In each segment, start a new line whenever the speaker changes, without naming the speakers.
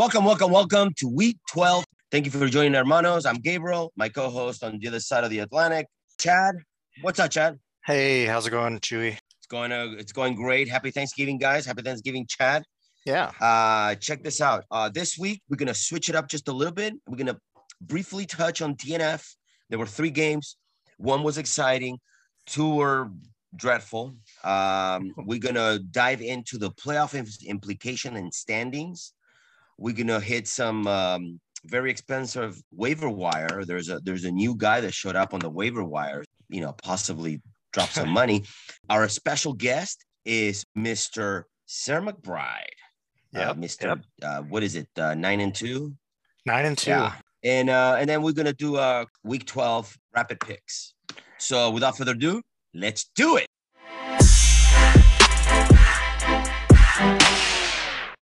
Welcome, welcome, welcome to week 12. Thank you for joining Hermanos. I'm Gabriel, my co-host on the other side of the Atlantic. Chad, what's up, Chad?
Hey, how's it going, Chewy?
It's going uh, it's going great. Happy Thanksgiving, guys. Happy Thanksgiving, Chad.
Yeah.
Uh, check this out. Uh, this week we're gonna switch it up just a little bit. We're gonna briefly touch on TNF. There were three games. One was exciting, two were dreadful. Um, we're gonna dive into the playoff implication and standings. We're gonna hit some um, very expensive waiver wire. There's a there's a new guy that showed up on the waiver wire. You know, possibly drop some money. Our special guest is Mr. Sir McBride.
Yeah,
uh, Mr. Yep. Uh, what is it? Uh, nine and two.
Nine and two.
Yeah. And uh, and then we're gonna do a week twelve rapid picks. So without further ado, let's do it.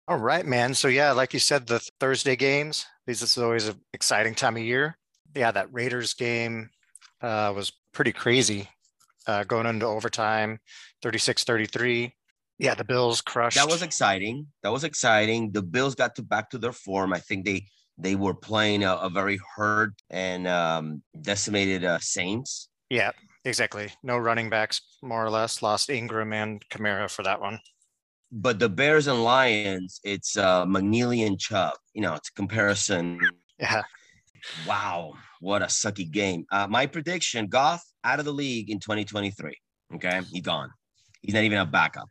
All right, man. So yeah, like you said, the Thursday games. These is always an exciting time of year. Yeah, that Raiders game uh, was pretty crazy, uh, going into overtime, 36-33. Yeah, the Bills crushed.
That was exciting. That was exciting. The Bills got to back to their form. I think they they were playing a, a very hurt and um, decimated uh, Saints.
Yeah, exactly. No running backs, more or less. Lost Ingram and Kamara for that one
but the Bears and Lions, it's uh, McNeely and Chubb. You know, it's a comparison.
Yeah.
Wow, what a sucky game. Uh, my prediction: Goff out of the league in 2023. Okay, he's gone. He's not even a backup.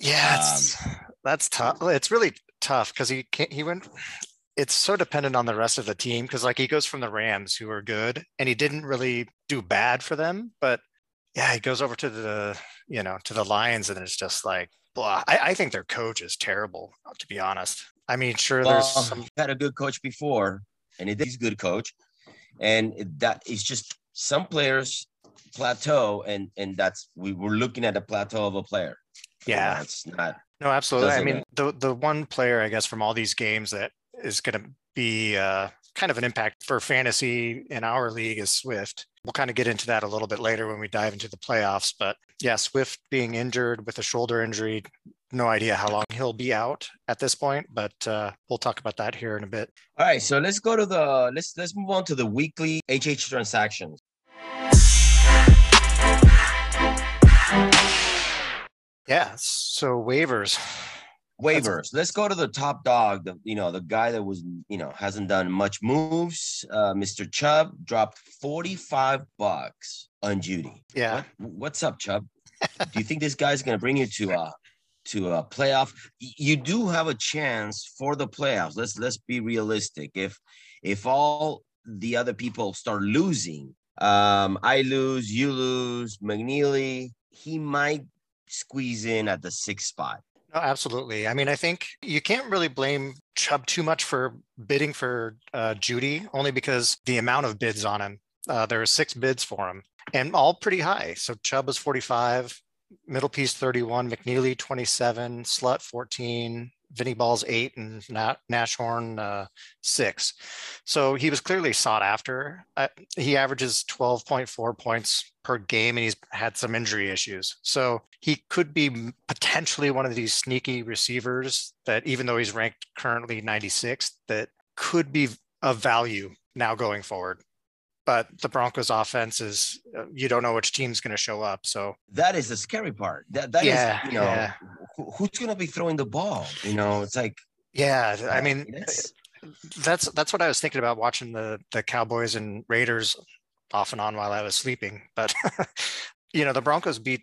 Yeah, it's, um, that's tough. It's really tough because he can't. He went. It's so dependent on the rest of the team because, like, he goes from the Rams, who are good, and he didn't really do bad for them, but yeah, he goes over to the you know to the Lions, and it's just like blah. I, I think their coach is terrible, to be honest. I mean, sure, well, there's some...
had a good coach before, and he's a good coach, and that is just some players plateau, and and that's we were looking at a plateau of a player.
Yeah,
know, it's not.
No, absolutely. I mean, the the one player I guess from all these games that is going to be uh, kind of an impact for fantasy in our league is Swift. We'll kind of get into that a little bit later when we dive into the playoffs. But yeah, Swift being injured with a shoulder injury, no idea how long he'll be out at this point, but uh, we'll talk about that here in a bit.
All right, so let's go to the let's let's move on to the weekly HH transactions.
Yeah, so waivers
waivers. Let's go to the top dog. The you know the guy that was you know hasn't done much moves. Uh, Mr. Chubb dropped forty five bucks on Jeudy.
Yeah.
What, what's up, Chubb? Do you think this guy's gonna bring you to a to a playoff? You do have a chance for the playoffs. Let's let's be realistic. If if all the other people start losing, um, I lose, you lose, McNeely, he might squeeze in at the sixth spot.
No, absolutely. I mean, I think you can't really blame Chubb too much for bidding for uh, Jeudy, only because the amount of bids on him. Uh, there are six bids for him, and all pretty high. So Chubb was 45, middle piece 31, McNeely 27, Slut 14, Vinnie Balls eight and Nashorn uh, six. So he was clearly sought after. Uh, he averages 12.4 points per game and he's had some injury issues. So he could be potentially one of these sneaky receivers that, even though he's ranked currently 96th, that could be of value now going forward but the Broncos offense is uh, you don't know which team's going to show up. So
that is the scary part. That that yeah, is, you know yeah. who's going to be throwing the ball. You know, it's like
yeah. I mean, that's that's what I was thinking about watching the the Cowboys and Raiders off and on while I was sleeping. But you know, the Broncos beat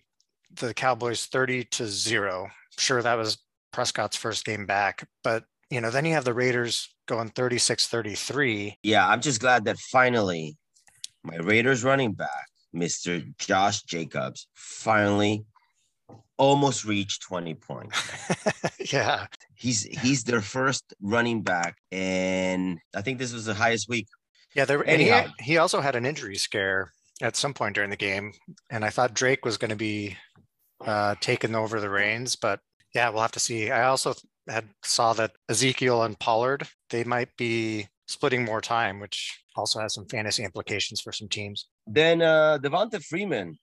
the Cowboys thirty to zero. Sure, that was Prescott's first game back, but you know, then you have the Raiders going 36 33.
Yeah, I'm just glad that finally my Raiders running back, Mr. Josh Jacobs, finally almost reached 20 points.
yeah.
He's he's their first running back, and I think this was the highest week.
Yeah, there and he, he also had an injury scare at some point during the game, and I thought Drake was going to be uh, taking over the reins, but yeah, we'll have to see. I also had saw that Ezekiel and Pollard they might be splitting more time, which also has some fantasy implications for some teams.
Then uh Devonta Freeman,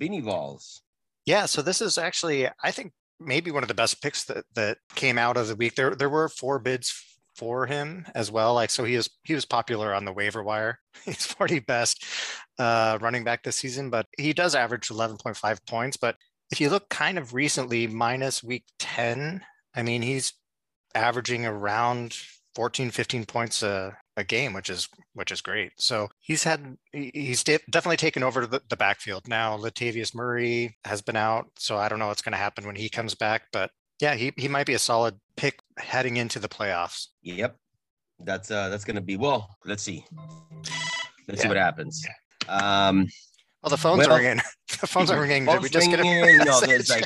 Beanie Balls.
Yeah, so this is actually I think maybe one of the best picks that that came out of the week. There there were four bids for him as well. Like so, he is he was popular on the waiver wire. He's 40 best uh, running back this season, but he does average 11.5 points. But if you look kind of recently, minus week 10, I mean, he's averaging around 14, 15 points a, a game, which is which is great. So he's had he's definitely taken over the, the backfield. Now Latavius Murray has been out, so I don't know what's going to happen when he comes back, but yeah, he, he might be a solid pick heading into the playoffs.
Yep. That's uh that's gonna be well, let's see. Let's yeah. see what happens. Um
well, the phones well, are ringing. The phones are ringing. Did we just get a no, there's like,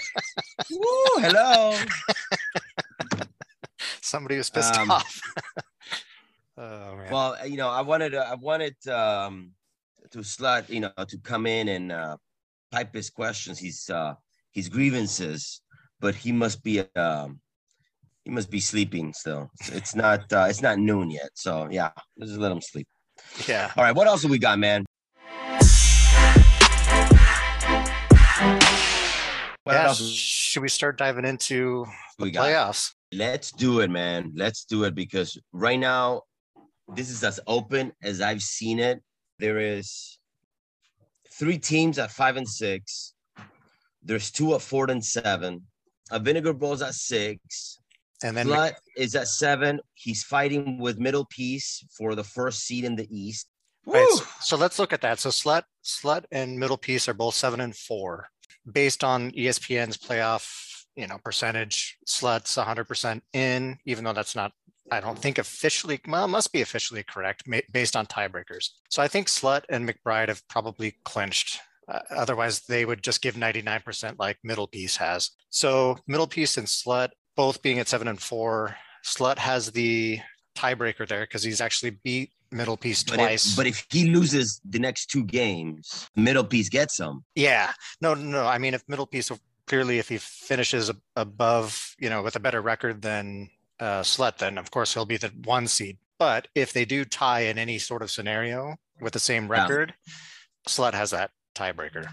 woo, hello.
Somebody was pissed um, off.
oh. Well, you know, I wanted, I wanted um, to slot, you know, to come in and uh, pipe his questions, his uh, his grievances, but he must be um, he must be sleeping still. It's not uh, it's not noon yet, so yeah, let's just let him sleep.
Yeah.
All right, what else have we got, man?
What else? Should we start diving into the we playoffs?
Let's do it, man. Let's do it because right now, this is as open as I've seen it. There is three teams at five and six. There's two at four and seven. A vinegar bowl's at six. And then Slut is at seven. He's fighting with Middle Piece for the first seed in the East.
Right, so, so let's look at that. So Slut, Slut, and Middle Piece are both seven and four, based on ESPN's playoff you know percentage sluts 100% in even though that's not i don't think officially well must be officially correct based on tiebreakers. So i think slut and mcbride have probably clinched. Uh, otherwise they would just give 99% like middle piece has. So middle piece and slut both being at seven and four slut has the tiebreaker there because he's actually beat middle piece
but
twice.
If, but if he loses the next two games, middle piece gets them.
Yeah. No, no. I mean, if middle piece clearly if he finishes above, you know, with a better record than uh, Slut, then of course he'll be the one seed. But if they do tie in any sort of scenario with the same record, yeah. Slut has that tiebreaker.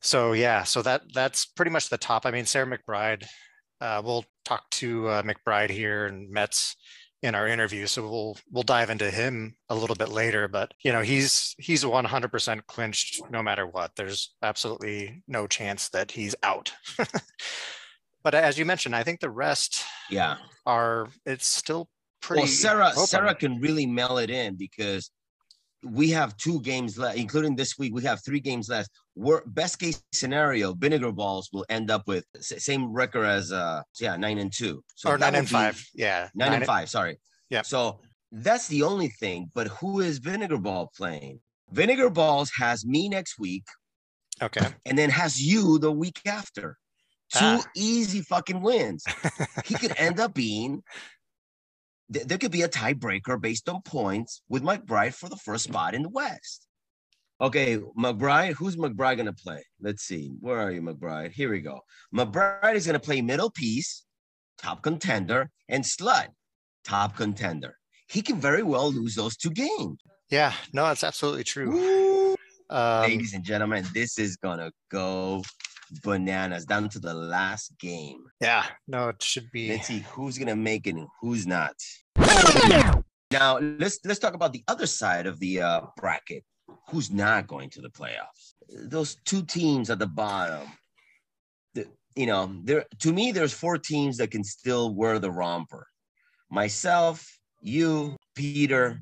So yeah, so that that's pretty much the top. I mean, Sarah McBride. Uh, we'll talk to uh, McBride here and Metz in our interview so we'll we'll dive into him a little bit later but you know he's he's 100% clinched no matter what. There's absolutely no chance that he's out. But as you mentioned i think the rest
yeah.
are it's still pretty well
sarah open. sarah can really mail it in because we have two games left, including this week. We have three games left. We're, best case scenario, Vinegar Balls will end up with same record as uh yeah nine and two.
So or nine and five. Yeah,
nine, nine and five. Sorry.
Yeah.
So that's the only thing. But who is Vinegar Ball playing? Vinegar Balls has me next week.
Okay.
And then has you the week after. Two ah. easy fucking wins. he could end up being th- there could be a tiebreaker based on points with McBride for the first spot in the West. Okay, McBride, who's McBride going to play? Let's see. Where are you, McBride? Here we go. McBride is going to play middle piece, top contender, and Slut, top contender. He can very well lose those two games.
Yeah, no, it's absolutely true.
Um, Ladies and gentlemen, this is going to go bananas down to the last game.
Yeah, no, it should be.
Let's see who's gonna make it and who's not. Now let's let's talk about the other side of the uh, bracket. Who's not going to the playoffs? Those two teams at the bottom. The, you know, there to me, there's four teams that can still wear the romper. Myself, you, Peter,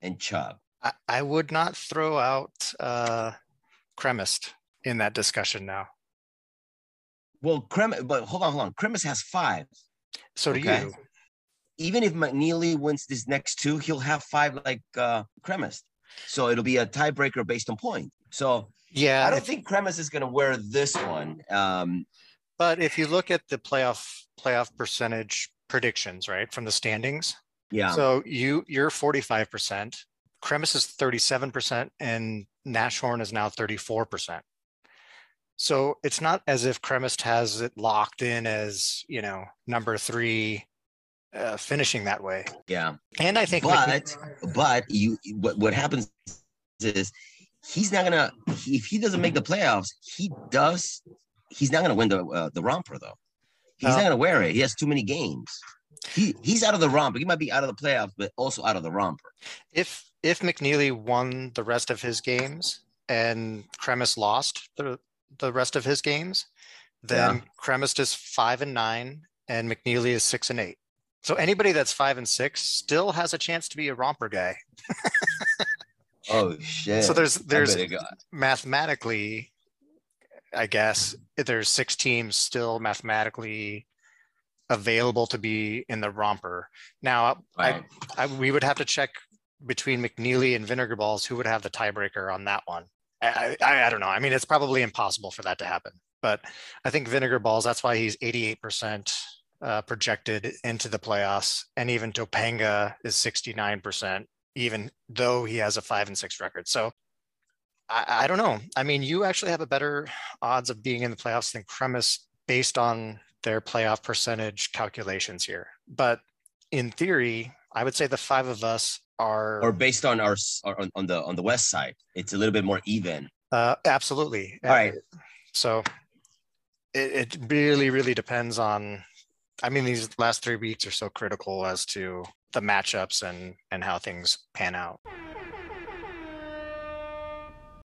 and Chubb.
I, I would not throw out uh, Cremist in that discussion now.
Well, Krem, but hold on, hold on. Cremis has five.
So do okay? you.
Even if McNeely wins this next two, he'll have five like uh Cremis. So it'll be a tiebreaker based on point. So
yeah,
I don't if, think Cremis is going to wear this one. Um,
but if you look at the playoff playoff percentage predictions, right, from the standings.
Yeah.
So you you're 45%. Cremis is 37%, and Nashorn is now 34%. So it's not as if Cremist has it locked in as, you know, number three uh, finishing that way.
Yeah.
And I think
but but you what what happens is he's not gonna if he doesn't make the playoffs, he does he's not gonna win the uh, the romper though. He's uh, not gonna wear it. He has too many games. He he's out of the romper. He might be out of the playoffs, but also out of the romper.
If if McNeely won the rest of his games and Cremis lost the the rest of his games, then Cremis is five and nine and McNeely is six and eight. So anybody that's five and six still has a chance to be a romper guy.
Oh shit!
So there's there's mathematically, I guess there's six teams still mathematically available to be in the romper. Now,
Right.
I, I we would have to check between McNeely and Vinegar Balls who would have the tiebreaker on that one. I, I I don't know. I mean, it's probably impossible for that to happen. But I think Vinegar Balls. That's why he's 88 percent uh, projected into the playoffs, and even Topanga is 69 percent, even though he has a five and six record. So I, I don't know. I mean, you actually have a better odds of being in the playoffs than Cremis based on their playoff percentage calculations here. But in theory, I would say the five of us are
or based on our on, on the on the west side, it's a little bit more even.
uh, absolutely.
All right.
So it, it really, really depends on. I mean, these last three weeks are so critical as to the matchups and and how things pan out.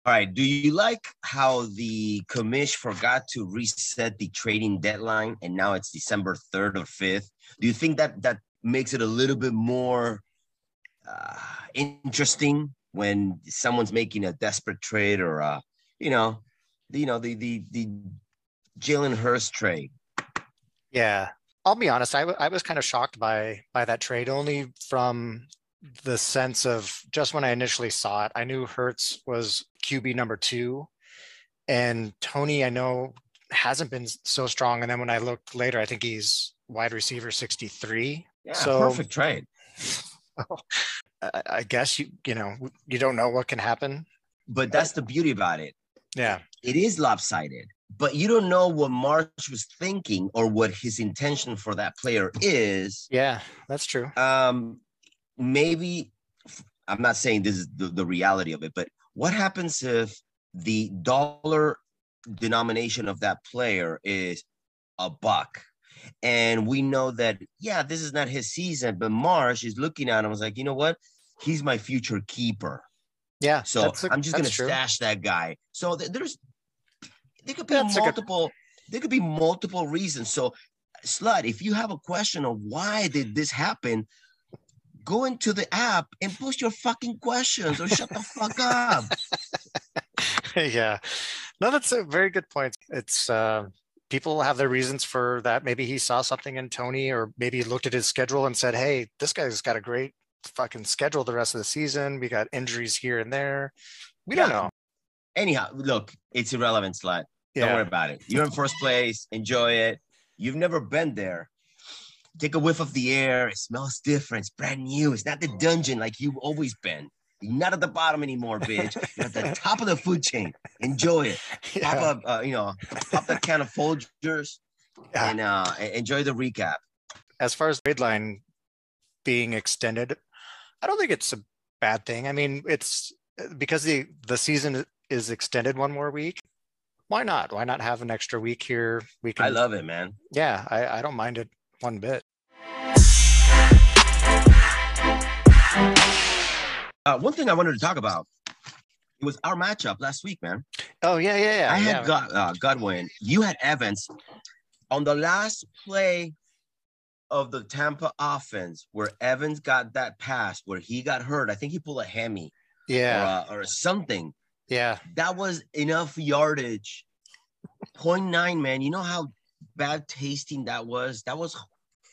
All right. Do you like how the commish forgot to reset the trading deadline and now it's December 3rd or 5th? Do you think that that makes it a little bit more uh, interesting when someone's making a desperate trade or uh, you know, the, you know, the the the Jalen Hurts trade?
Yeah, I'll be honest. I, w- I was kind of shocked by by that trade, only from the sense of just when I initially saw it, I knew Hurts was QB number two, and Tony I know hasn't been so strong. And then when I looked later, I think he's wide receiver sixty three.
Yeah,
So-
perfect trade.
I, I guess you you know you don't know what can happen.
But that's the beauty about it.
Yeah,
It is lopsided, but you don't know what March was thinking or what his intention for that player is.
yeah, that's true.
um maybe i'm not saying this is the, the reality of it but what happens if the dollar denomination of that player is a buck and we know that yeah this is not his season but marsh is looking at him and was like you know what? He's my future keeper.
Yeah,
so i'm just gonna
that's
stash that guy. So th- there's there could be
That's a good-
multiple there could be multiple reasons. So slut if you have a question of why did this happen go into the app and post your fucking questions or shut the fuck up.
Yeah. No that's a very good point. It's uh people have their reasons for that. Maybe he saw something in tony or maybe he looked at his schedule and said hey this guy's got a great fucking schedule the rest of the season. We got injuries here and there. We don't know.
Anyhow look it's irrelevant slut don't
yeah.
worry about it. You're in first place. Enjoy it. You've never been there. Take a whiff of the air. It smells different. It's brand new. It's not the dungeon like you've always been you're not at the bottom anymore bitch. You're at the top of the food chain. Enjoy it. Pop
yeah,
up uh, you know pop that can of Folgers
Yeah.
and uh enjoy the recap.
As far as trade line being extended i don't think it's a bad thing. I mean it's because the the season is extended one more week why not? Why not have an extra week here? We can
i love it man.
Yeah I, I don't mind it one bit
uh, one thing i wanted to talk about it was our matchup last week man
oh yeah yeah yeah
I had
yeah.
God, uh, Godwin. You had Evans on the last play of the Tampa offense where Evans got that pass where he got hurt. I think he pulled a hammy
yeah
or, uh, or something.
yeah
That was enough yardage. 0.9, man. You know how bad tasting that was? That was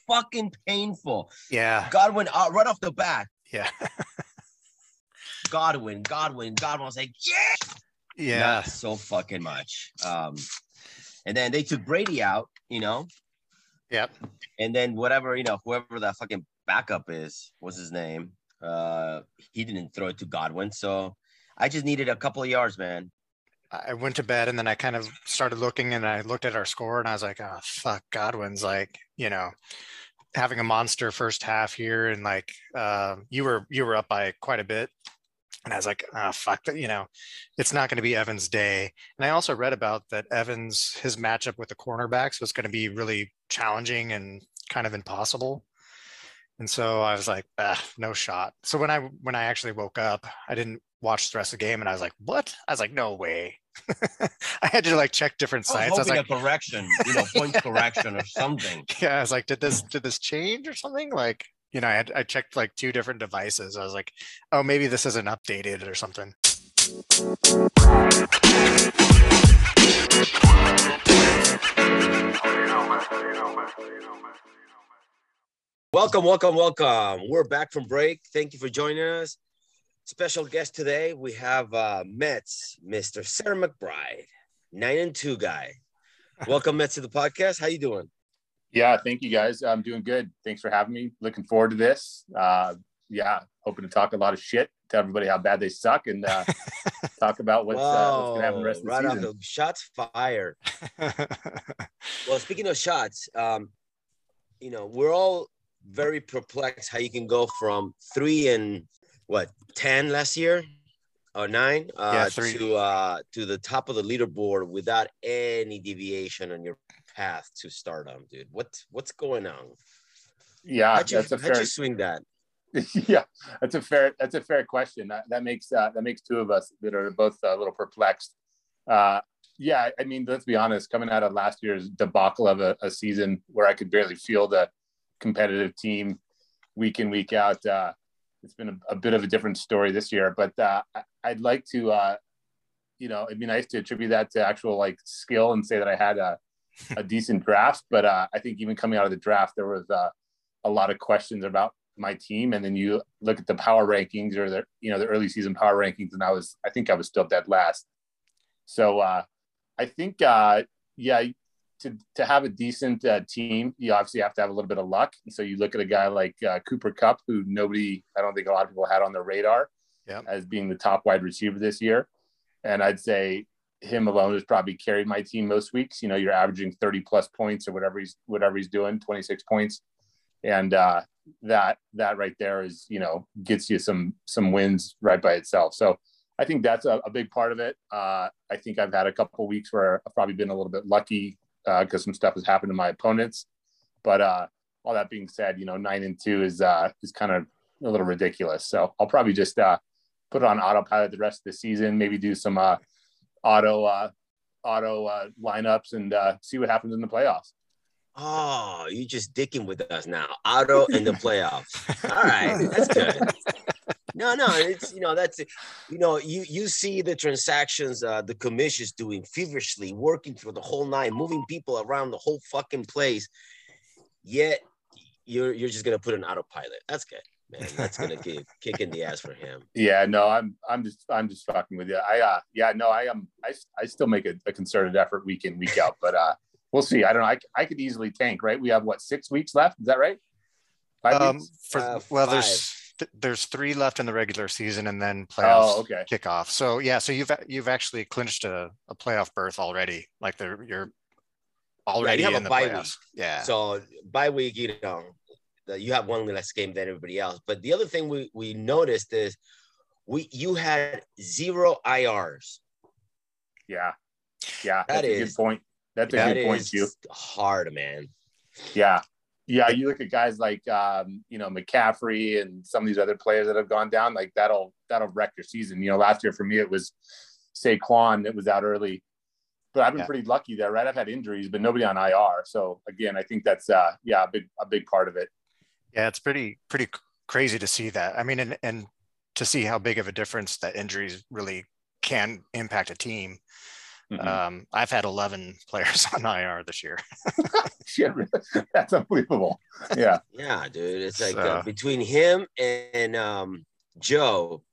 fucking painful.
yeah
Godwin, uh, right off the bat,
yeah
Godwin, Godwin, Godwin was like, yeah.
yeah
Not so fucking much. Um, and then they took Brady out, you know,
yep
and then whatever, you know, whoever that fucking backup is, what's his name? Uh, he didn't throw it to Godwin, so I just needed a couple of yards, man.
I went to bed and then I kind of started looking and I looked at our score and I was like, oh fuck, Godwin's like, you know, having a monster first half here and like uh, you were you were up by quite a bit. And I was like, oh fuck that, you know, it's not going to be Evans' day. And I also read about that Evans, his matchup with the cornerbacks was going to be really challenging and kind of impossible. And so I was like, ah, no shot. So when I when I actually woke up, I didn't watch the rest of the game, and I was like, what? I was like, no way. I had to like check different sites. I was,
I was
like,
a correction, you know, point correction or something.
Yeah, I was like, did this did this change or something? Like, you know, I had I checked like two different devices. I was like, oh, maybe this isn't updated or something.
Welcome, welcome, welcome. We're back from break. Thank you for joining us. Special guest today, we have uh, Mets, Mr. Sarah McBride, nine and two guy. Welcome, Mets, to the podcast. How you doing?
Yeah, thank you guys. I'm doing good. Thanks for having me. Looking forward to this. Uh, yeah, hoping to talk a lot of shit, tell everybody how bad they suck, and uh, talk about what's, uh, what's going to happen the rest of the
right
season.
off the shots fired. well, speaking of shots, um, you know, we're all very perplexed how you can go from three and what ten last year or nine uh,
Yeah,
to uh, to the top of the leaderboard without any deviation on your path to stardom, dude. What what's going on?
Yeah,
How'd you,
that's a
how'd
fair.
you swing that?
yeah, that's a fair. That's a fair question. That, that makes uh, that makes two of us that are both a little perplexed. Uh, yeah, I mean, let's be honest. Coming out of last year's debacle of a, a season where I could barely field a competitive team week in week out, uh, it's been a, a bit of a different story this year. But uh, I'd like to, uh, you know, it'd be nice to attribute that to actual like skill and say that I had a, a decent draft. But uh, I think even coming out of the draft, there was uh, a lot of questions about my team. And then you look at the power rankings or the, you know, the early season power rankings, and I was, I think I was still dead last. So uh, I think, uh, yeah, to, to have a decent uh, team, you obviously have to have a little bit of luck. And so you look at a guy like uh, Cooper Kupp, who nobody, I don't think a lot of people had on their radar
Yep.
as being the top wide receiver this year. And I'd say him alone has probably carried my team most weeks. You know, you're averaging 30 plus points or whatever he's whatever he's doing, 26 points. And uh, that that right there is, you know, gets you some some wins right by itself. So I think that's a, a big part of it. Uh, I think I've had a couple weeks where I've probably been a little bit lucky because some stuff has happened to my opponents. But uh, all that being said, you know, nine and two is uh, is kind of a little ridiculous. So I'll probably just uh, put it on autopilot the rest of the season. Maybe do some uh, auto uh, auto uh, lineups and uh, see what happens in the playoffs.
Oh, you just dicking with us now. Auto in the playoffs. All right, that's good. No, no, it's you know that's you know you you see the transactions uh, the commission's doing feverishly, working through the whole night, moving people around the whole fucking place. Yet you're you're just gonna put an autopilot. That's good, man. That's gonna kick kick in the ass for him.
Yeah, no, I'm I'm just I'm just fucking with you. I uh yeah, no, I am I, I still make a, a concerted effort week in week out, but uh we'll see. I don't know. I, I could easily tank, right? We have what six weeks left? Is that right? Five
Um,
weeks?
for
Uh,
well,
five.
there's th- there's three left in the regular season, and then playoffs
Oh, okay.
kickoff. So yeah, so you've you've actually clinched a, a playoff berth already. Like they're you're already you
have a
in the
bye week.
Yeah.
So by week, you know, the, you have one less game than everybody else. But the other thing we we noticed is we you had zero IRs.
Yeah. Yeah,
That
that's a good point. That's a
That
good point
is
too.
hard, man.
Yeah. Yeah, you look at guys like um, you know, McCaffrey and some of these other players that have gone down, like that'll that'll wreck your season. You know, last year for me it was Saquon that was out early. But I've been
Yeah.
pretty lucky there, right? I've had injuries, but nobody on IR. So again, I think that's uh yeah, a big a big part of it.
Yeah, it's pretty pretty crazy to see that. I mean, and and to see how big of a difference that injuries really can impact a team.
Mhm.
Um, I've had 11 players on IR this year.
Shit, really? that's unbelievable. Yeah.
Yeah, dude. It's like uh, between him and um, Joe,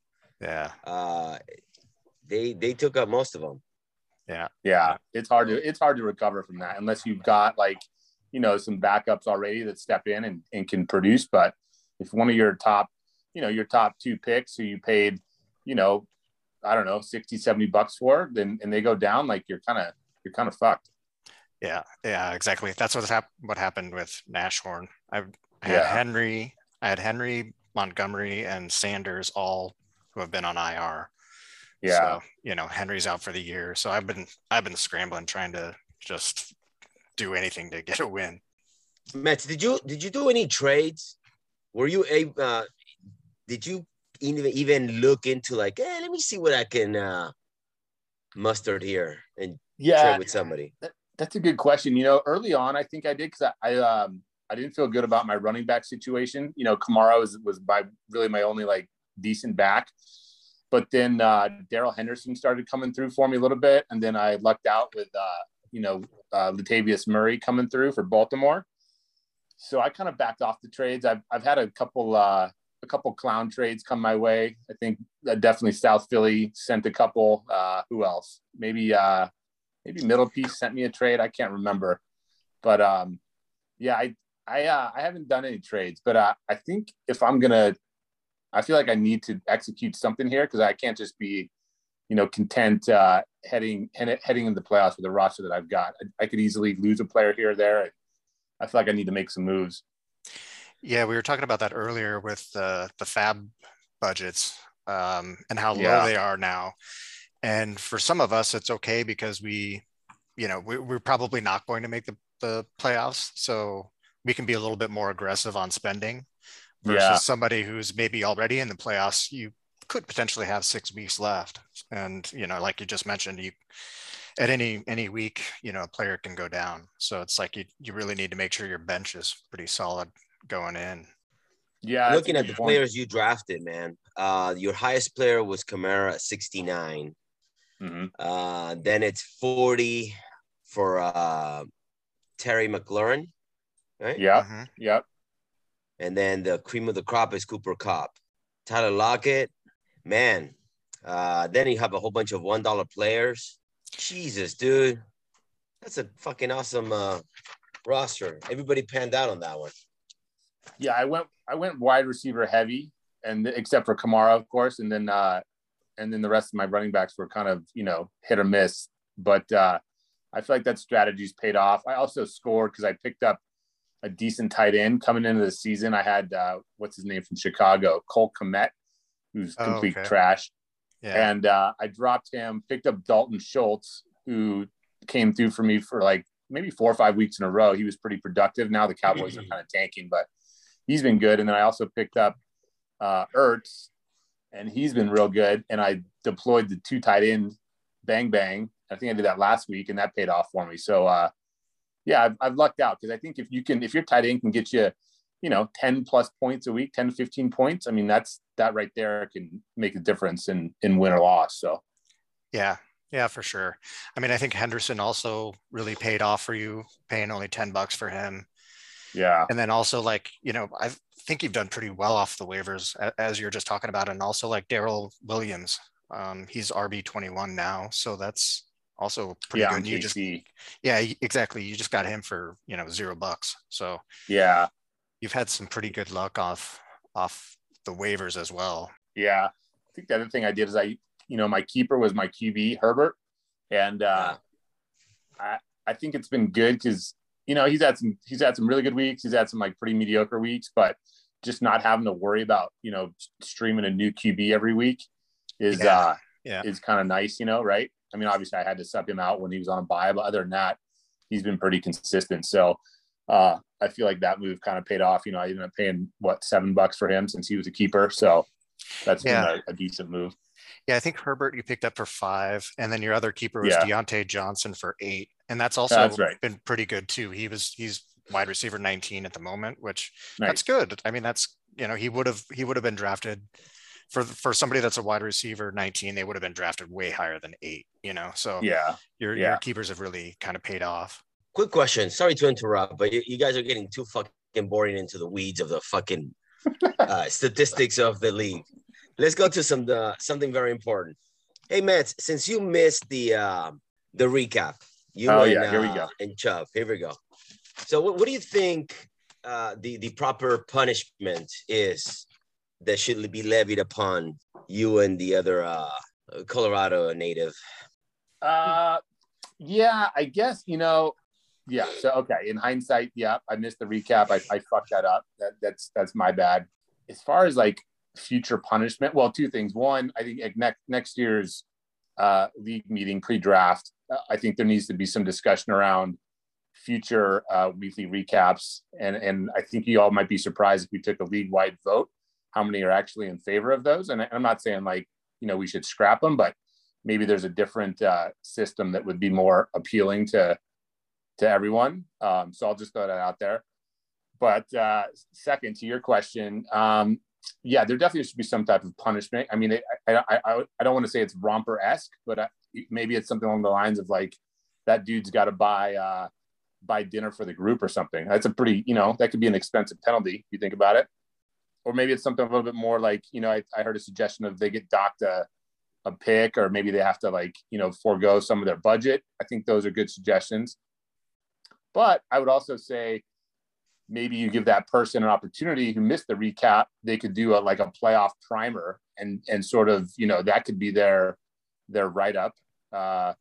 Yeah,
uh, they they took up most of them.
Yeah. Yeah. It's hard to it's hard to recover from that unless you've got like, you know, some backups already that step in and, and can produce. But if one of your top, you know, your top two picks who you paid, you know, I don't know, 60, 70 bucks for, then and they go down, like you're kind of you're kind of fucked.
yeah, yeah, exactly. That's what hap- what happened with Nashorn. I I had
Yeah.
Henry, I had Henry, Montgomery, and Sanders all who have been on IR.
Yeah.
So, you know, Henry's out for the year. So I've been I've been scrambling trying to just do anything to get a win.
Mets, did you did you do any trades were you a? Uh, did you even even look into like, hey, let me see what I can uh, muster here and
Yeah,
trade with somebody?
that's a good question. You know, early on, I think I did because I, I um I didn't feel good about my running back situation. You know, Kamara was was by really my only like decent back. But then uh, Darrell Henderson started coming through for me a little bit, and then I lucked out with uh, you know uh, Latavius Murray coming through for Baltimore. So I kind of backed off the trades. I've I've had a couple uh, a couple clown trades come my way. I think uh, definitely South Philly sent a couple. Uh, who else? Maybe uh, maybe Middle Piece sent me a trade. I can't remember, but um, yeah, I I uh, I haven't done any trades, but uh, I think if I'm gonna, I feel like I need to execute something here because I can't just be, you know, content uh, heading heading into the playoffs with the roster that I've got. I, I could easily lose a player here or there. I feel like I need to make some moves.
Yeah, we were talking about that earlier with the the FAAB budgets um, and how
Yeah.
low they are now. And for some of us, it's okay because we, you know, we, we're probably not going to make the, the playoffs, so we can be a little bit more aggressive on spending versus
Yeah.
somebody who's maybe already in the playoffs. You could potentially have six weeks left, and you know, like you just mentioned, you at any any week, you know, a player can go down. So it's like you you really need to make sure your bench is pretty solid going in.
Yeah,
Looking at the
point.
players you drafted, man. Uh, your highest player was Kamara at 69.
Mhm.
Uh, then it's 40 for uh, Terry McLaurin, right?
Yeah,
Mhm.
yeah,
And then the cream of the crop is Cooper Kupp. Tyler Lockett, man. Uh, then you have a whole bunch of one dollar players. Jesus, dude, that's a fucking awesome uh, roster. Everybody panned out on that one.
yeah. I went I went wide receiver heavy, and except for Kamara, of course, and then uh, and then the rest of my running backs were kind of you know hit or miss. But uh, I feel like that strategy's paid off. I also scored because I picked up a decent tight end coming into the season. I had uh, what's his name from Chicago, Cole Kmet, who's
Oh,
complete
okay.
trash.
Yeah.
And uh, I dropped him, picked up Dalton Schultz, who came through for me for like maybe four or five weeks in a row. He was pretty productive. Now the Cowboys are kind of tanking, but he's been good. And then I also picked up uh, Ertz, and he's been real good. And I deployed the two tight end bang bang. I think I did that last week, and that paid off for me. So uh, yeah, I've, I've lucked out because I think if you can, if your tight end can get you, you know, 10 plus points a week, 10 to 15 points, I mean, that's that right there can make a difference in in win or loss. So
Yeah, yeah, for sure. I mean, I think Henderson also really paid off for you, paying only 10 bucks for him.
yeah,
And then also like, you know, I think you've done pretty well off the waivers as you're just talking about. And also like Darrel Williams, um, he's RB 21 now. So that's also pretty
yeah,
good. You just, yeah, exactly. You just got him for, you know, zero bucks. So
yeah,
you've had some pretty good luck off, off the waivers as well.
yeah. I think the other thing I did is I, you know, my keeper was my QB Herbert, and uh, I I think it's been good because you know he's had some he's had some really good weeks. He's had some like pretty mediocre weeks, but just not having to worry about you know streaming a new QB every week is
Yeah,
uh
yeah.
is kind of nice, you know, right? I mean, obviously I had to sub him out when he was on a buy, but other than that, he's been pretty consistent. So uh I feel like that move kind of paid off. You know, I ended up paying what seven bucks for him since he was a keeper. So that's
Yeah.
been a, a decent move.
Yeah, I think Herbert you picked up for five, and then your other keeper was
Yeah.
Diontae Johnson for eight, and that's also
That's right.
been pretty good too. He was he's wide receiver 19 at the moment, which
Nice.
that's good. I mean, that's you know he would have he would have been drafted for for somebody that's a wide receiver 19. They would have been drafted way higher than eight. You know, so
Yeah.
your
yeah.
your keepers have really kind of paid off.
Quick question. Sorry to interrupt, but you, you guys are getting too fucking boring into the weeds of the fucking uh, statistics of the league. Let's go to some uh, something very important. Hey, Mets, since you missed the uh, the recap, you
Oh,
and,
yeah, here we
uh,
go.
and Chubb. Here we go. So, what, what do you think uh, the the proper punishment is that should be levied upon you and the other uh, Colorado native?
Uh, yeah, I guess you know. Yeah. So okay. In hindsight, yeah, I missed the recap. I, I fucked that up. That, that's that's my bad. As far as like future punishment, well, two things. One, I think next next year's uh, league meeting pre-draft, uh, I think there needs to be some discussion around future uh, weekly recaps. And and I think you all might be surprised if we took a league wide vote, how many are actually in favor of those. And I'm not saying like you know we should scrap them, but maybe there's a different uh, system that would be more appealing to to everyone. Um, so I'll just throw that out there. But uh, second, to your question, um, yeah, there definitely should be some type of punishment. I mean, I, I, I, I don't want to say it's romper esque, but I, maybe it's something along the lines of like that dude's got to buy uh, buy dinner for the group or something. That's a pretty, you know, that could be an expensive penalty if you think about it. Or maybe it's something a little bit more like, you know, I, I heard a suggestion of they get docked a, a pick, or maybe they have to like, you know, forego some of their budget. I think those are good suggestions. But I would also say maybe you give that person an opportunity who missed the recap. They could do a like a playoff primer and and sort of, you know, that could be their their write up. Uh,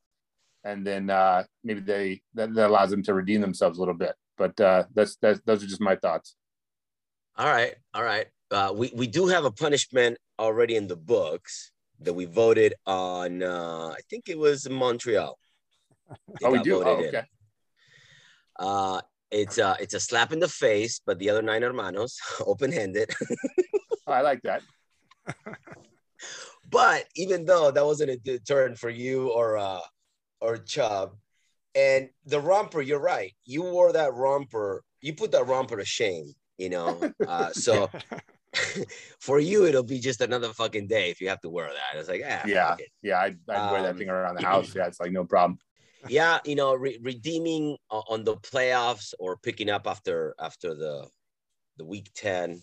and then uh, maybe they that, that, allows them to redeem themselves a little bit. But uh, that's that's those are just my thoughts.
All right, all right. Uh, we we do have a punishment already in the books that we voted on. Uh, I think it was Montreal.
oh, we do. Oh, okay.
Uh, it's a it's a slap in the face, but the other nine hermanos, open handed.
oh, I like that.
but even though that wasn't a deterrent for you or uh, or Chubb, and the romper, you're right. You wore that romper. You put that romper to shame. You know. Uh, so. for you, it'll be just another fucking day if you have to wear that. It's like, ah,
yeah, yeah, I'd, I'd um, wear that um, thing around the house. Yeah, it's like no problem.
Yeah, you know, re- redeeming on the playoffs or picking up after after the the week ten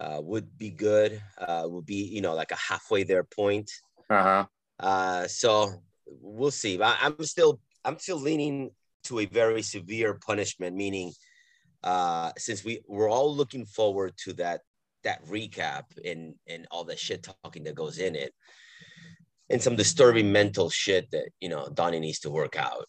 uh, would be good. Uh, would be you know like a halfway there point.
Uh-huh.
Uh So we'll see. I, I'm still I'm still leaning to a very severe punishment, meaning uh, since we we're all looking forward to that that recap and and all the shit talking that goes in it and some disturbing mental shit that you know Donnie needs to work out.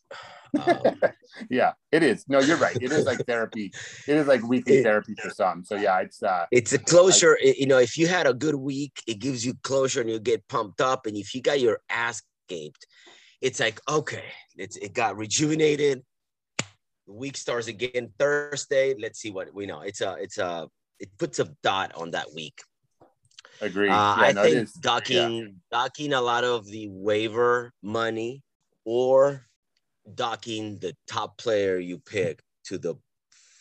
Um, yeah, it is. No, you're right. It is like therapy. It is like weekly it, therapy for some. So yeah, it's uh,
it's a closure. I, you know, if you had a good week, it gives you closure and you get pumped up. And if you got your ass gaped, it's like okay, it's it got rejuvenated. The week starts again Thursday. Let's see what we know. It's a it's a it puts a dot on that week.
Agree.
Uh, yeah, I no, think docking yeah. docking a lot of the waiver money or docking the top player you pick to the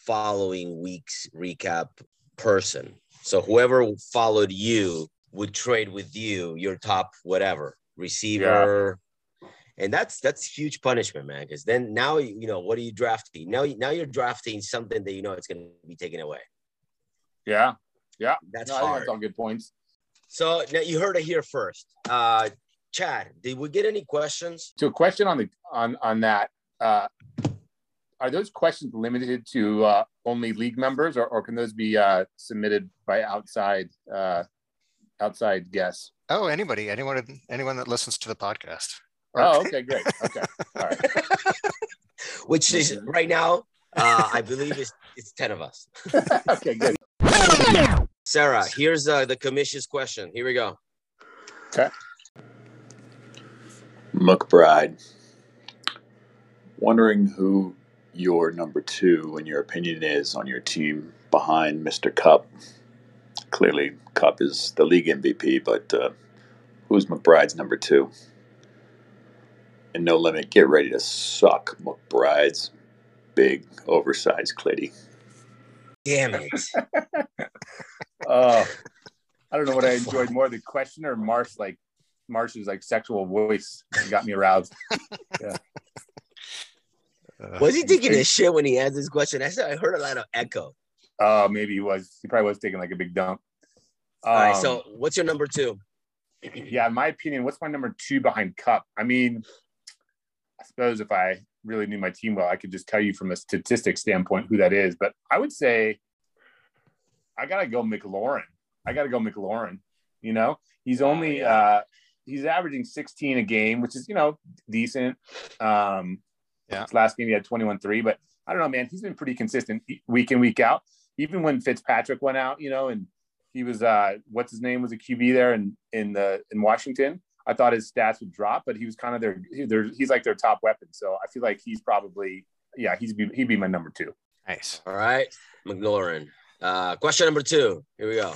following week's recap person. So whoever followed you would trade with you your top whatever receiver. Yeah. And that's that's huge punishment, man. Because then now you know what are you drafting? Now now you're drafting something that you know it's going to be taken away.
Yeah, yeah,
that's no, hard.
that's all good points.
So now you heard it here first. Uh, Chad, did we get any questions?
So a question on the on on that. Uh, are those questions limited to uh, only league members, or, or can those be uh, submitted by outside uh, outside guests?
Oh, anybody, anyone, anyone that listens to the podcast.
Oh, okay, great. Okay, all right.
Which is right now, uh, I believe it's it's ten of us.
okay, good.
Sarah, here's uh, the commission's question. Here we go.
Okay.
McBride. Wondering who your number two, in your opinion, is on your team behind Mr. Kupp. Clearly, Kupp is the league MVP, but uh, who's McBride's number two? And no limit, get ready to suck McBride's big, oversized clitty.
Damn it.
uh, I don't know what I enjoyed more the question or Marsh like Marsh's like sexual voice got me aroused. Yeah.
Uh, was he taking a shit when he asked this question? I said I heard a lot of echo.
Oh, uh, maybe he was. He probably was taking like a big dump.
Um, All right. So, um, what's your number two?
Yeah, in my opinion, what's my number two behind Kupp? I mean, I suppose if I really knew my team well, I could just tell you from a statistic standpoint who that is. But I would say I gotta go McLaurin. I gotta go McLaurin. You know, he's only oh, uh he's averaging 16 a game, which is, you know, decent. Um yeah, last game he had 21-3, but I don't know, man. He's been pretty consistent week in, week out. Even when Fitzpatrick went out, you know, and he was uh what's his name was a QB there in in the in Washington. I thought his stats would drop, but he was kind of their, their he's like their top weapon. So I feel like he's probably yeah, he's be, he'd be my number two.
Nice.
All right, McLaurin. Uh, question number two. Here we go.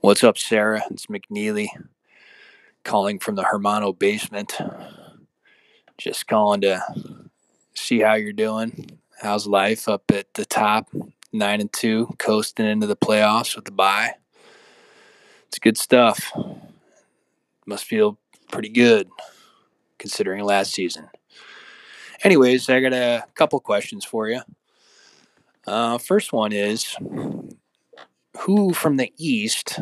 What's up, Sarah? It's McNeely calling from the Hermano basement. Just calling to see how you're doing. How's life up at the top? Nine and two, coasting into the playoffs with the bye. It's good stuff. Must feel pretty good considering last season. Anyways, I got a couple questions for you. Uh, first one is who from the East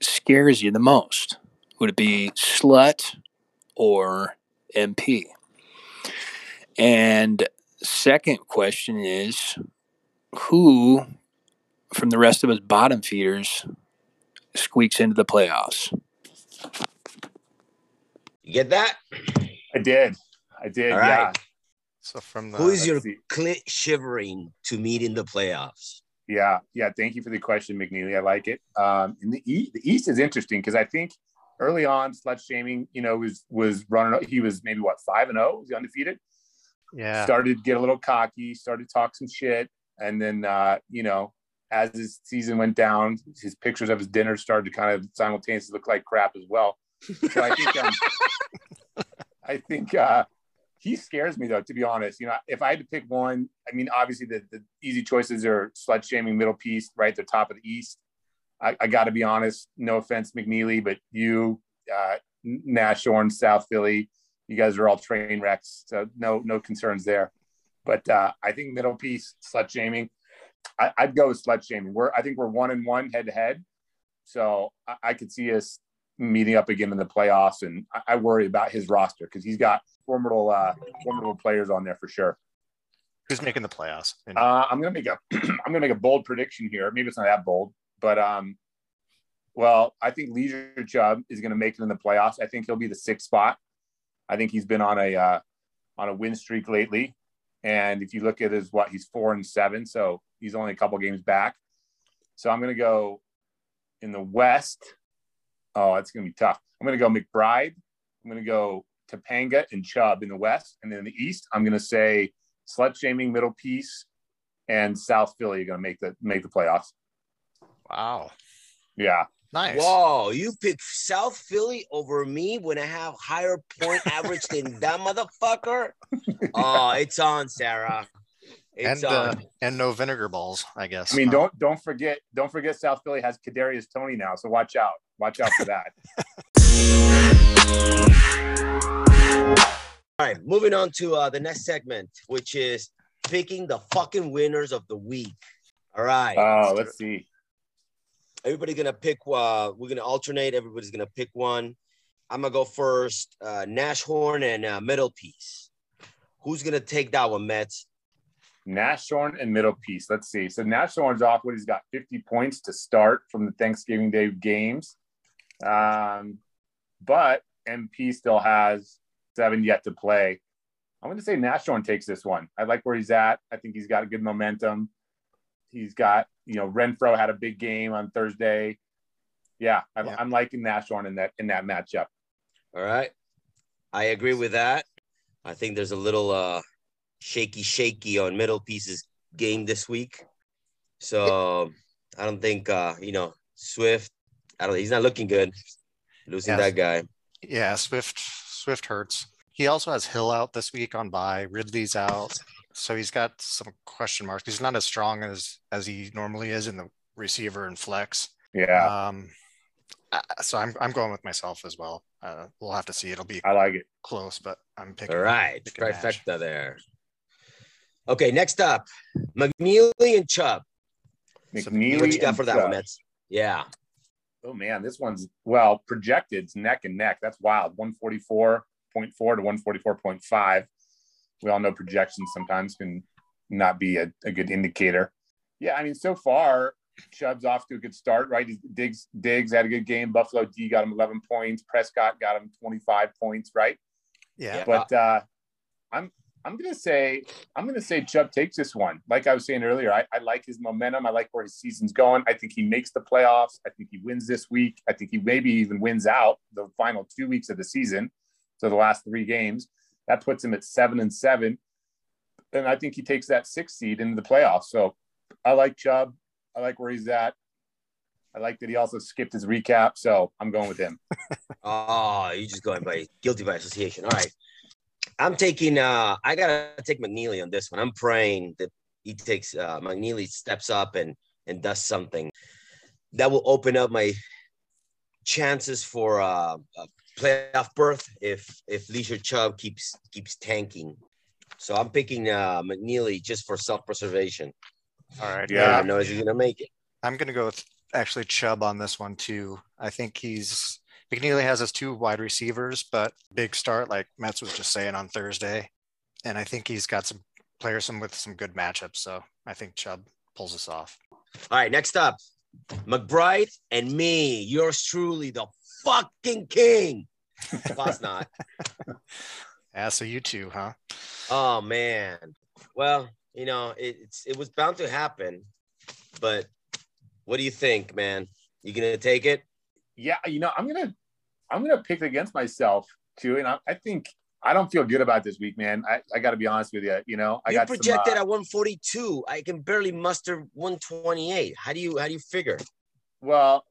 scares you the most? Would it be Slut or MP? And second question is who from the rest of us bottom feeders squeaks into the playoffs?
You get that?
I did. I did.
All
yeah.
right.
So from the
Who is your
let's
clit shivering to meet in the playoffs?
Yeah, yeah. Thank you for the question, McNeely. I like it. Um, in the East, the East is interesting because I think early on, slut shaming, you know, was was running. He was maybe what five and zero, was he undefeated?
yeah.
Started to get a little cocky, started to talk some shit, and then uh, you know, as his season went down, his pictures of his dinner started to kind of simultaneously look like crap as well. So I think um, I think uh, he scares me though, to be honest. You know, if I had to pick one, I mean, obviously the, the easy choices are slut shaming, middle piece, right, the top of the East. I, I got to be honest. No offense, McNeely, but you, uh, Nash Orange, South Philly, you guys are all train wrecks, so no no concerns there. But uh, I think middle piece slut shaming. I, I'd go with slut shaming. We're I think we're one and one head to head, so I, I could see us meeting up again in the playoffs. And I, I worry about his roster because he's got formidable uh, formidable players on there for sure.
Who's making the playoffs?
Uh, I'm gonna make a I'm gonna make a bold prediction here. Maybe it's not that bold, but um, well, I think Leisure Chubb is gonna make it in the playoffs. I think he'll be the sixth spot. I think he's been on a uh, on a win streak lately, and if you look at his what he's four and seven, so he's only a couple games back. So I'm gonna go in the West. Oh, it's gonna be tough. I'm gonna go McBride. I'm gonna go Topanga and Chubb in the West, and then in the East, I'm gonna say slut shaming middle piece and South Philly are going to make the make the playoffs.
wow.
Yeah,
Nice.
Whoa, you pick South Philly over me when I have higher point average than that motherfucker? Oh, it's on, Sarah. It's
and uh, and no vinegar balls, I guess.
I mean don't don't forget don't forget South Philly has Kadarius Toney now, so watch out watch out for that.
All right, moving on to uh, the next segment, which is picking the fucking winners of the week. All right.
Oh, let's see.
Everybody's gonna pick. Uh, we're gonna alternate. Everybody's gonna pick one. I'm gonna go first. Uh, Nash Horn and uh, Middle Piece. Who's gonna take that one, Mets?
Nashorn and middle piece. Let's see. So Nashorn's off what he's got 50 points to start from the Thanksgiving Day games. Um, but MP still has seven yet to play. I'm going to say Nashorn takes this one. I like where he's at. I think he's got a good momentum. He's got, you know, Renfrow had a big game on Thursday. Yeah, I'm,
Yeah.
I'm liking Nashorn in that in that matchup.
All right. I agree with that. I think there's a little uh shaky shaky on middle pieces game this week. So I don't think uh, you know, Swift, I don't he's not looking good. Losing
Yes.
that guy.
Yeah, Swift Swift hurts. He also has Hill out this week on bye. Ridley's out, so he's got some question marks. He's not as strong as as he normally is in the receiver and flex.
Yeah,
Um, so I'm I'm going with myself as well. Uh, we'll have to see. It'll be
I like it.
close, but I'm picking.
All right.
picking Nash.
Trifecta there. Okay, next up. McNeely and Chubb.
So
What you got
and
for that
Chubb.
one, Mets? Yeah.
Oh man, this one's well projected. It's neck and neck. That's wild. 144.4 to 144.5. We all know projections sometimes can not be a, a good indicator. Yeah, I mean, so far, Chubb's off to a good start, right? He's, Diggs, Diggs had a good game. Buffalo D got him 11 points. Prescott got him 25 points, right?
Yeah,
But uh, I'm I'm gonna say I'm gonna say Chubb takes this one. Like I was saying earlier, I, I like his momentum. I like where his season's going. I think he makes the playoffs. I think he wins this week. I think he maybe even wins out the final two weeks of the season, so the last three games. That puts him at seven and seven. And I think he takes that sixth seed into the playoffs. So I like Chubb. I like where he's at. I like that he also skipped his recap. So I'm going with him.
Ah, oh, you're just going by guilty by association. All right. I'm taking uh I gotta take McNeely on this one. I'm praying that he takes uh McNeely steps up and and does something that will open up my chances for uh, a playoff berth if if Leisure Chubb keeps keeps tanking. So I'm picking uh, McNeely just for self preservation.
All right.
Yeah.
I don't know is he gonna make it.
I'm going to go with actually Chubb on this one too. I think he's McNeely has his two wide receivers, but big start like Mets was just saying on Thursday, and I think he's got some players some with some good matchups. So I think Chubb pulls us off.
All right, next up, McBride and me, yours truly, the fucking king. Plus not.
Yeah, so you two, huh?
Oh man. Well, you know, it, it's it was bound to happen, but what do you think, man? You gonna take it?
Yeah, you know, I'm gonna I'm gonna pick against myself too. And I, I think I don't feel good about this week, man. I, I gotta be honest with you. You know, I
you
got
projected
some, uh,
at 142. I can barely muster 128. How do you how do you figure?
Well,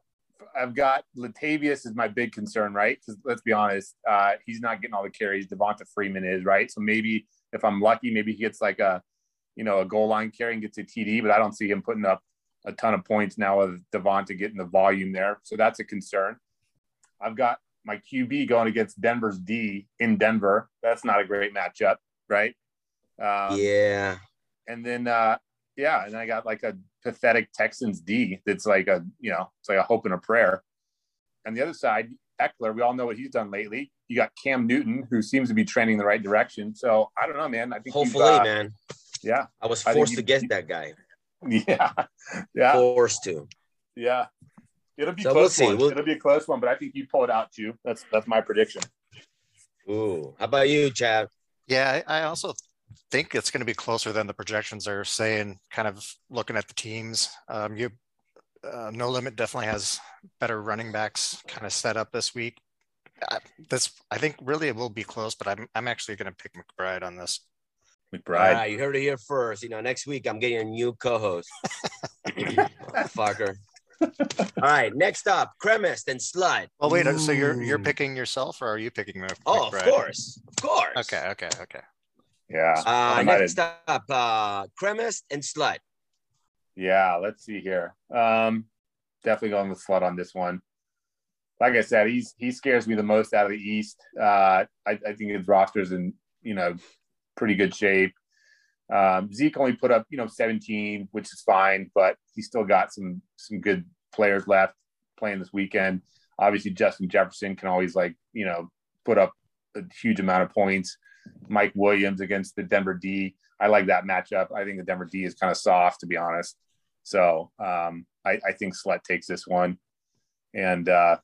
I've got Latavius is my big concern, right? Because let's be honest, uh, he's not getting all the carries. Devonta Freeman is, right? So maybe if I'm lucky, maybe he gets like a, you know, a goal line carry and gets a TD, but I don't see him putting up a ton of points now with Devonta getting the volume there. So that's a concern. I've got my QB going against Denver's D in Denver. That's not a great matchup, right? Um,
yeah.
and then uh yeah and i got like a pathetic texans d that's like a you know it's like a hope and a prayer and the other side Ekeler we all know what he's done lately you got cam newton who seems to be trending the right direction so i don't know man i think
Hopefully,
uh,
man.
yeah
I was forced
you-
to get that guy.
yeah yeah
Forced to.
yeah it'll be
So
close
we'll see.
one.
We'll-
it'll be a close one but i think you pull it out too that's that's my prediction
Ooh. How about you, Chad?
Yeah, I I also think it's going to be closer than the projections are saying. Kind of looking at the teams, um, you uh, No Limit definitely has better running backs kind of set up this week. I, this I think really it will be close, but I'm I'm actually going to pick McBride on this.
All
mcbride
right, you heard it here first. You know, next week I'm getting a new co-host. Fucker. All right, next up, Cremist and Slut.
Well, wait. So you're you're picking yourself, or are you picking Mc-
Oh, of course, of course.
Okay, okay, okay.
yeah
Uh,
I might
next up, uh, Cremist and Slut.
Yeah, let's see here. Um, definitely going with Flood on this one. Like I said, he's he scares me the most out of the East. Uh, I, I think his roster's in you know pretty good shape. Um, Zeke only put up you know 17, which is fine, but he's still got some some good players left playing this weekend. Obviously, Justin Jefferson can always like you know put up a huge amount of points. Mike Williams against the Denver D. I like that matchup. I think the Denver D is kind of soft, to be honest. So um, I, I think Slut takes this one, and uh,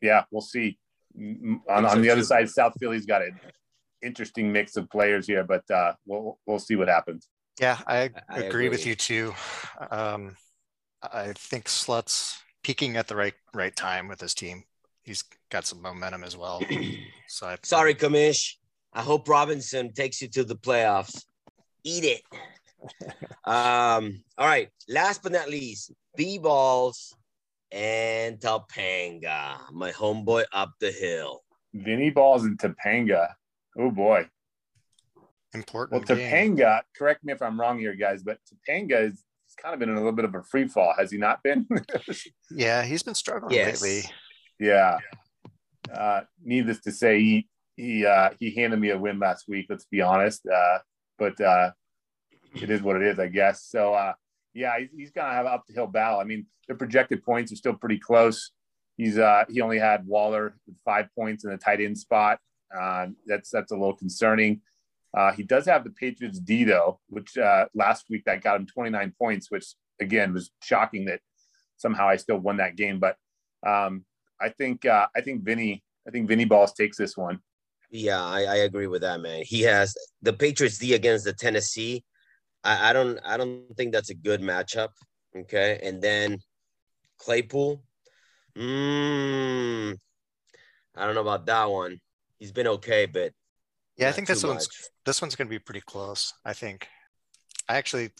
yeah, we'll see. On, on the other side, South Philly's got an interesting mix of players here, but uh, we'll we'll see what happens.
Yeah, I,
I
agree, with you too. Um, I think Slut's peaking at the right right time with his team. He's got some momentum as well. So I,
Sorry, Kamish. I hope Robinson takes you to the playoffs. Eat it. um, all right. Last but not least, B balls and Topanga, my homeboy up the hill.
Vinny Balls and Topanga. Oh boy. Well,
important. game.
Topanga. Correct me if I'm wrong here, guys, but Topanga is he's kind of been in a little bit of a free fall, has he not been?
Yeah, he's been struggling
Yes.
lately.
Yeah. Uh, needless to say, he he uh, he handed me a win last week. Let's be honest. Uh, but uh, it is what it is, I guess. So uh, yeah, he's, he's gonna have an uphill battle. I mean, the projected points are still pretty close. He's uh, he only had Waller with five points in the tight end spot. Uh, that's that's a little concerning. Uh, he does have the Patriots D though, which uh, last week that got him 29 points, which again was shocking that somehow I still won that game. But um, I think uh, I think Vinny I think Vinny Balls takes this one.
Yeah, I, I agree with that, man. He has the Patriots D against the Tennessee. I, I don't I don't think that's a good matchup. Okay. And then Claypool. Mm, I don't know about that one. He's been okay, but
Yeah, I think this one's
much.
this one's going to be pretty close. I think. I actually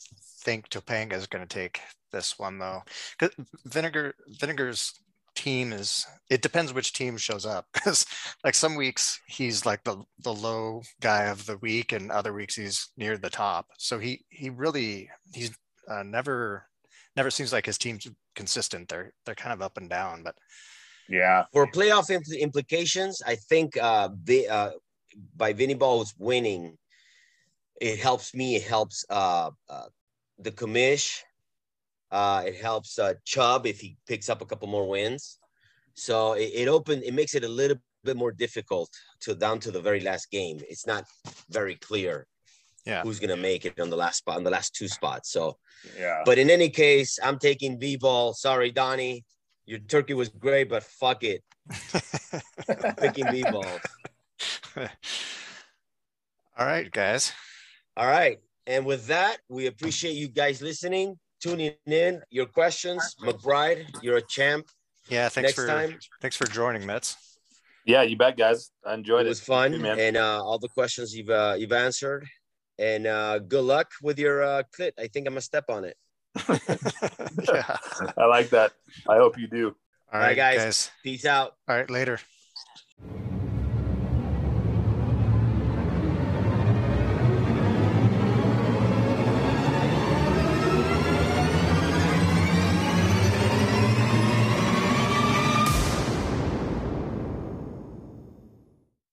think Topanga is going to take this one though. Vinegar Vinegar's team is. It depends which team shows up. Because like some weeks he's like the the low guy of the week, and other weeks he's near the top. So he he really he's uh, never never seems like his team's consistent. They're they're kind of up and down, but
Yeah.
For playoff impl- implications, I think uh, Vi- uh, by Vinny Balls winning, it helps me. It helps uh, uh, the commish. Uh, it helps uh, Chubb if he picks up a couple more wins. So it, it it makes it a little bit more difficult to down to the very last game. It's not very clear
Yeah.
who's gonna make it on the last spot on the last two spots. So,
Yeah.
but in any case, I'm taking V ball. Sorry, Donnie. Your turkey was great, but fuck it. Picking V ball.
all right, guys.
All right. And with that, we appreciate you guys listening, tuning in. Your questions, McBride, you're a champ.
Yeah, thanks
Next
for
time,
thanks for joining, Mets.
Yeah, you bet, guys. I enjoyed
it
enjoyed it.
was fun,
Too, man.
and uh, all the questions you've uh, you've answered. And uh, good luck with your uh, clit. I think I'm gonna step on it.
yeah.
I like that. I hope you do.
All
right, All
right
guys.
guys.
Peace out.
All right, later.